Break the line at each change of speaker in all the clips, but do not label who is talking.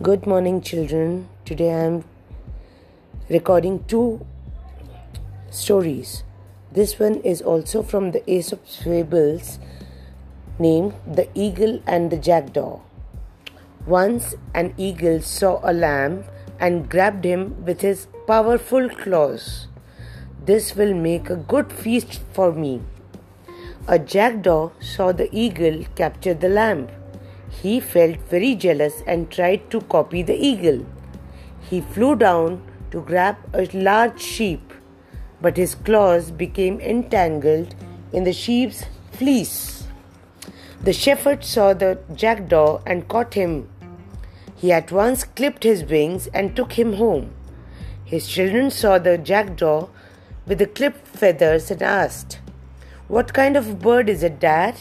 Good morning, children. Today I am recording two stories. This one is also from the Aesop's Fables named The Eagle and the Jackdaw. Once an eagle saw a lamb and grabbed him with his powerful claws. This will make a good feast for me. A jackdaw saw the eagle capture the lamb he felt very jealous and tried to copy the eagle. He flew down to grab a large sheep, but his claws became entangled in the sheep's fleece. The shepherd saw the jackdaw and caught him. He at once clipped his wings and took him home. His children saw the jackdaw with the clipped feathers and asked, What kind of bird is it, Dad?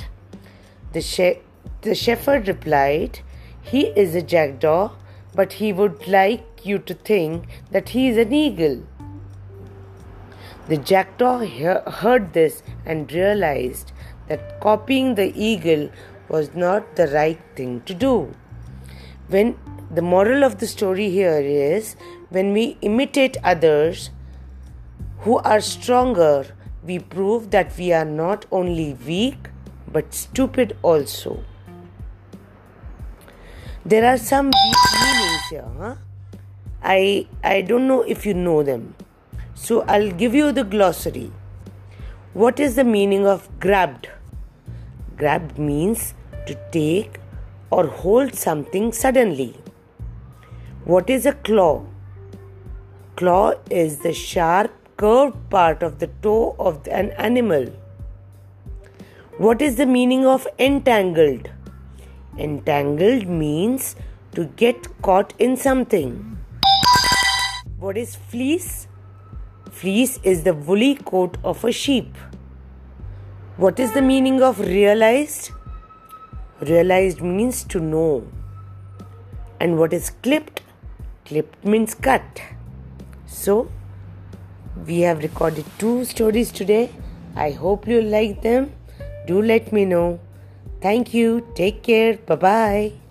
The, she- the shepherd replied, He is a jackdaw, but he would like you to think that he is an eagle. The jackdaw heard this and realized that copying the eagle was not the right thing to do. When the moral of the story here is when we imitate others who are stronger, we prove that we are not only weak but stupid also. There are some meanings here. Huh? I I don't know if you know them. So I'll give you the glossary. What is the meaning of grabbed? Grabbed means to take or hold something suddenly. What is a claw? Claw is the sharp curved part of the toe of an animal. What is the meaning of entangled? Entangled means to get caught in something. What is fleece? Fleece is the woolly coat of a sheep. What is the meaning of realized? Realized means to know. And what is clipped? Clipped means cut. So, we have recorded two stories today. I hope you like them. Do let me know. Thank you. Take care. Bye bye.